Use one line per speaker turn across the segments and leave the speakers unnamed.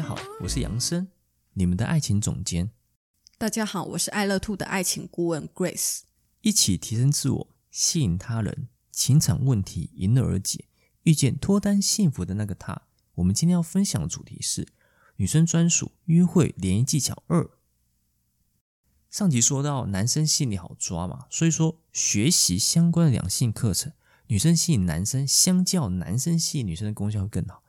杨生，你们的爱情总监。
大家好，我是爱乐 Two 的爱情顾问 Grace。
一起提升自我，吸引他人，情场问题迎刃而解，遇见脱单幸福的那个他。我们今天要分享的主题是女生专属约会联谊技巧二。上集说到男生心里好抓嘛，所以说学习相关的两性课程，女生吸引男生，相较男生吸引女生的功效会更好。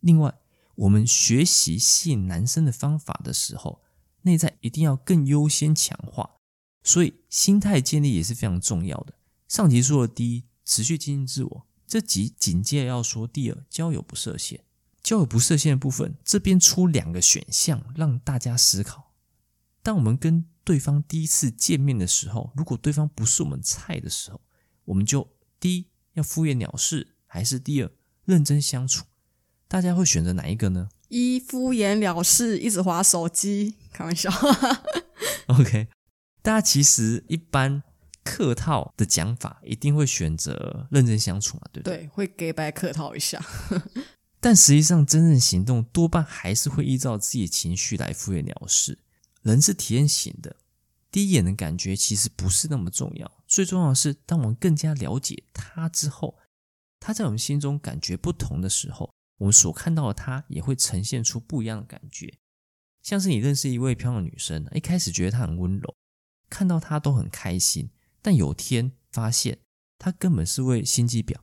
另外，我们学习吸引男生的方法的时候，内在一定要更优先强化，所以心态建立也是非常重要的。上集说了第一，持续经营自我，这集紧接着要说第二，交友不设限。交友不设限的部分，这边出两个选项让大家思考。当我们跟对方第一次见面的时候，如果对方不是我们菜的时候，我们就第一要敷衍了事，还是第二认真相处？大家会选择哪一个呢？
一敷衍了事，一直划手机，开玩笑。
OK，大家其实一般客套的讲法，一定会选择认真相处嘛，对不对？
对，会给白客套一下。
但实际上，真正行动多半还是会依照自己的情绪来敷衍了事。人是体验型的，第一眼的感觉其实不是那么重要，最重要的是，当我们更加了解他之后，他在我们心中感觉不同的时候。我们所看到的她也会呈现出不一样的感觉，像是你认识一位漂亮的女生，一开始觉得她很温柔，看到她都很开心，但有天发现她根本是位心机婊，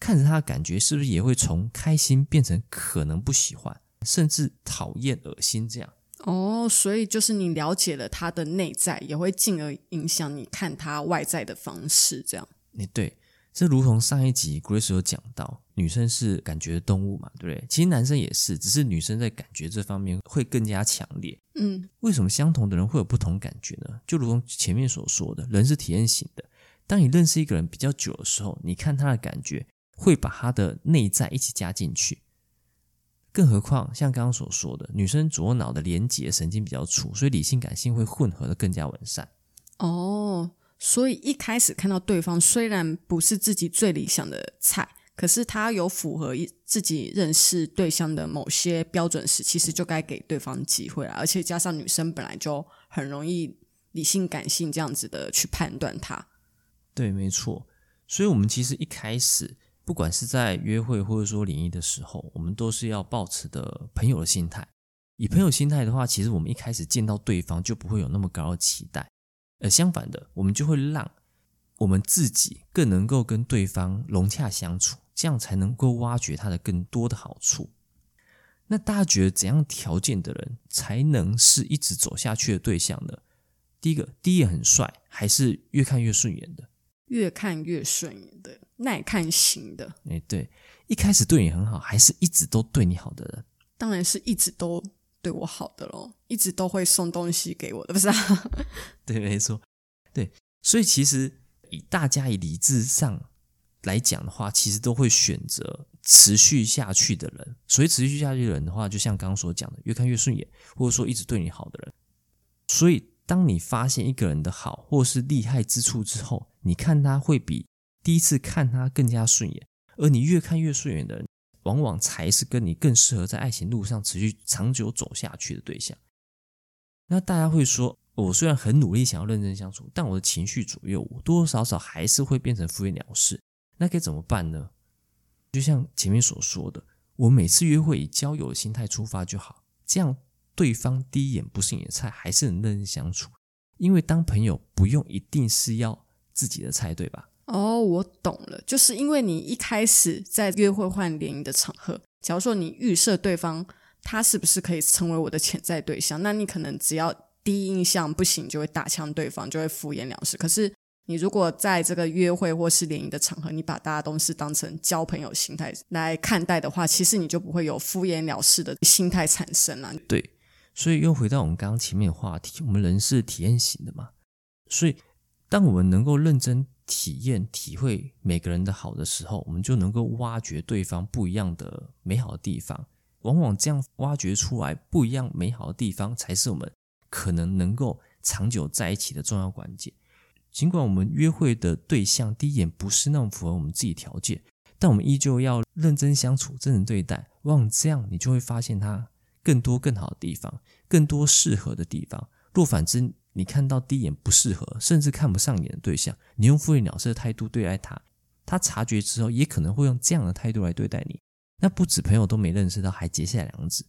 看着她的感觉是不是也会从开心变成可能不喜欢，甚至讨厌、恶心这样？
哦，所以就是你了解了她的内在，也会进而影响你看她外在的方式，这样？
你对。这如同上一集 Grace 有讲到，女生是感觉的动物嘛，对不对？其实男生也是，只是女生在感觉这方面会更加强烈。
嗯，
为什么相同的人会有不同感觉呢？就如同前面所说的，人是体验型的。当你认识一个人比较久的时候，你看他的感觉会把他的内在一起加进去。更何况像刚刚所说的，女生左脑的连接神经比较粗，所以理性感性会混合的更加完善。
哦。所以一开始看到对方虽然不是自己最理想的菜，可是他有符合一自己认识对象的某些标准时，其实就该给对方机会了。而且加上女生本来就很容易理性感性这样子的去判断他。
对，没错。所以我们其实一开始不管是在约会或者说联谊的时候，我们都是要抱持的朋友的心态。以朋友心态的话，其实我们一开始见到对方就不会有那么高的期待。而相反的，我们就会让我们自己更能够跟对方融洽相处，这样才能够挖掘他的更多的好处。那大家觉得怎样条件的人才能是一直走下去的对象呢？第一个，第一眼很帅，还是越看越顺眼的？
越看越顺眼的，耐看型的。
哎，对，一开始对你很好，还是一直都对你好的人？
当然是一直都。对我好的咯，一直都会送东西给我的，不是啊？
对，没错，对，所以其实以大家以理智上来讲的话，其实都会选择持续下去的人。所以持续下去的人的话，就像刚刚所讲的，越看越顺眼，或者说一直对你好的人。所以，当你发现一个人的好或是厉害之处之后，你看他会比第一次看他更加顺眼，而你越看越顺眼的人。往往才是跟你更适合在爱情路上持续长久走下去的对象。那大家会说，我虽然很努力想要认真相处，但我的情绪左右我，多多少少还是会变成敷衍了事。那该怎么办呢？就像前面所说的，我每次约会以交友的心态出发就好，这样对方第一眼不是你的菜，还是能认真相处。因为当朋友不用一定是要自己的菜，对吧？
哦，我懂了，就是因为你一开始在约会换联谊的场合，假如说你预设对方他是不是可以成为我的潜在对象，那你可能只要第一印象不行，就会打枪对方，就会敷衍了事。可是你如果在这个约会或是联谊的场合，你把大家都是当成交朋友心态来看待的话，其实你就不会有敷衍了事的心态产生了。
对，所以又回到我们刚刚前面的话题，我们人是体验型的嘛，所以当我们能够认真体验、体会每个人的好的时候，我们就能够挖掘对方不一样的美好的地方。往往这样挖掘出来不一样美好的地方，才是我们可能能够长久在一起的重要关键。尽管我们约会的对象第一眼不是那么符合我们自己条件，但我们依旧要认真相处、真诚对待。往往这样，你就会发现他更多更好的地方，更多适合的地方。若反之，你看到第一眼不适合，甚至看不上眼的对象，你用敷衍了事的态度对待他，他察觉之后，也可能会用这样的态度来对待你。那不止朋友都没认识到，还结下梁子。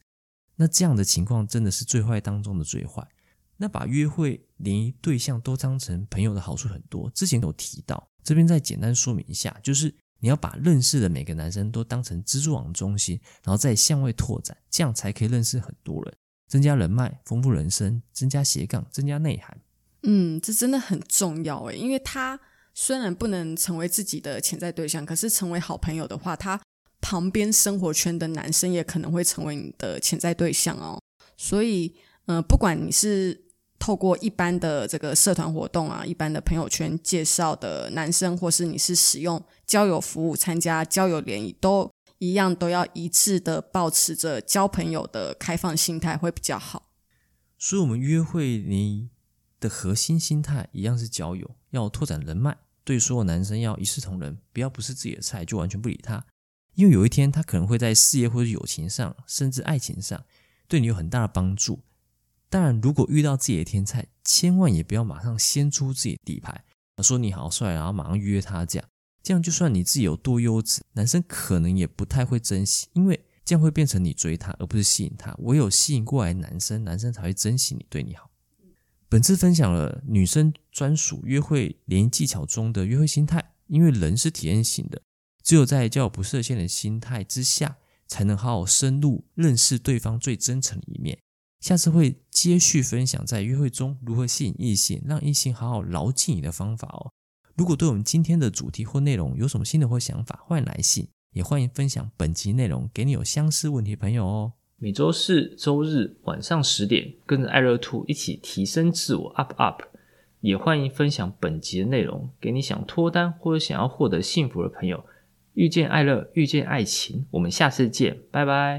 那这样的情况真的是最坏当中的最坏。那把约会联谊对象都当成朋友的好处很多，之前有提到，这边再简单说明一下，就是你要把认识的每个男生都当成蜘蛛网中心，然后再向外拓展，这样才可以认识很多人，增加人脉，丰富人生，增加斜杠，增加内涵。
嗯，这真的很重要诶，因为他虽然不能成为自己的潜在对象，可是成为好朋友的话，他旁边生活圈的男生也可能会成为你的潜在对象哦。所以，呃，不管你是透过一般的这个社团活动啊，一般的朋友圈介绍的男生，或是你是使用交友服务参加交友联谊，都一样，都要一致的保持着交朋友的开放心态会比较好。
所以，我们约会你的核心心态一样是交友，要拓展人脉。对所有男生要一视同仁，不要不是自己的菜就完全不理他，因为有一天他可能会在事业或者友情上，甚至爱情上对你有很大的帮助。当然，如果遇到自己的天菜，千万也不要马上先出自己的底牌，说你好帅，然后马上约他这样。这样就算你自己有多优质，男生可能也不太会珍惜，因为这样会变成你追他，而不是吸引他。唯有吸引过来男生，男生才会珍惜你，对你好。本次分享了女生专属约会联谊技巧中的约会心态，因为人是体验型的，只有在交友不设限的心态之下，才能好好深入认识对方最真诚的一面。下次会接续分享在约会中如何吸引异性，让异性好好牢记你的方法哦。如果对我们今天的主题或内容有什么心得或想法，欢迎来信，也欢迎分享本集内容给你有相似问题的朋友哦。每周四、周日晚上十点，跟着爱乐 Two 一起提升自我，up up。也欢迎分享本集的内容给你想脱单或者想要获得幸福的朋友。遇见爱乐，遇见爱情，我们下次见，拜拜。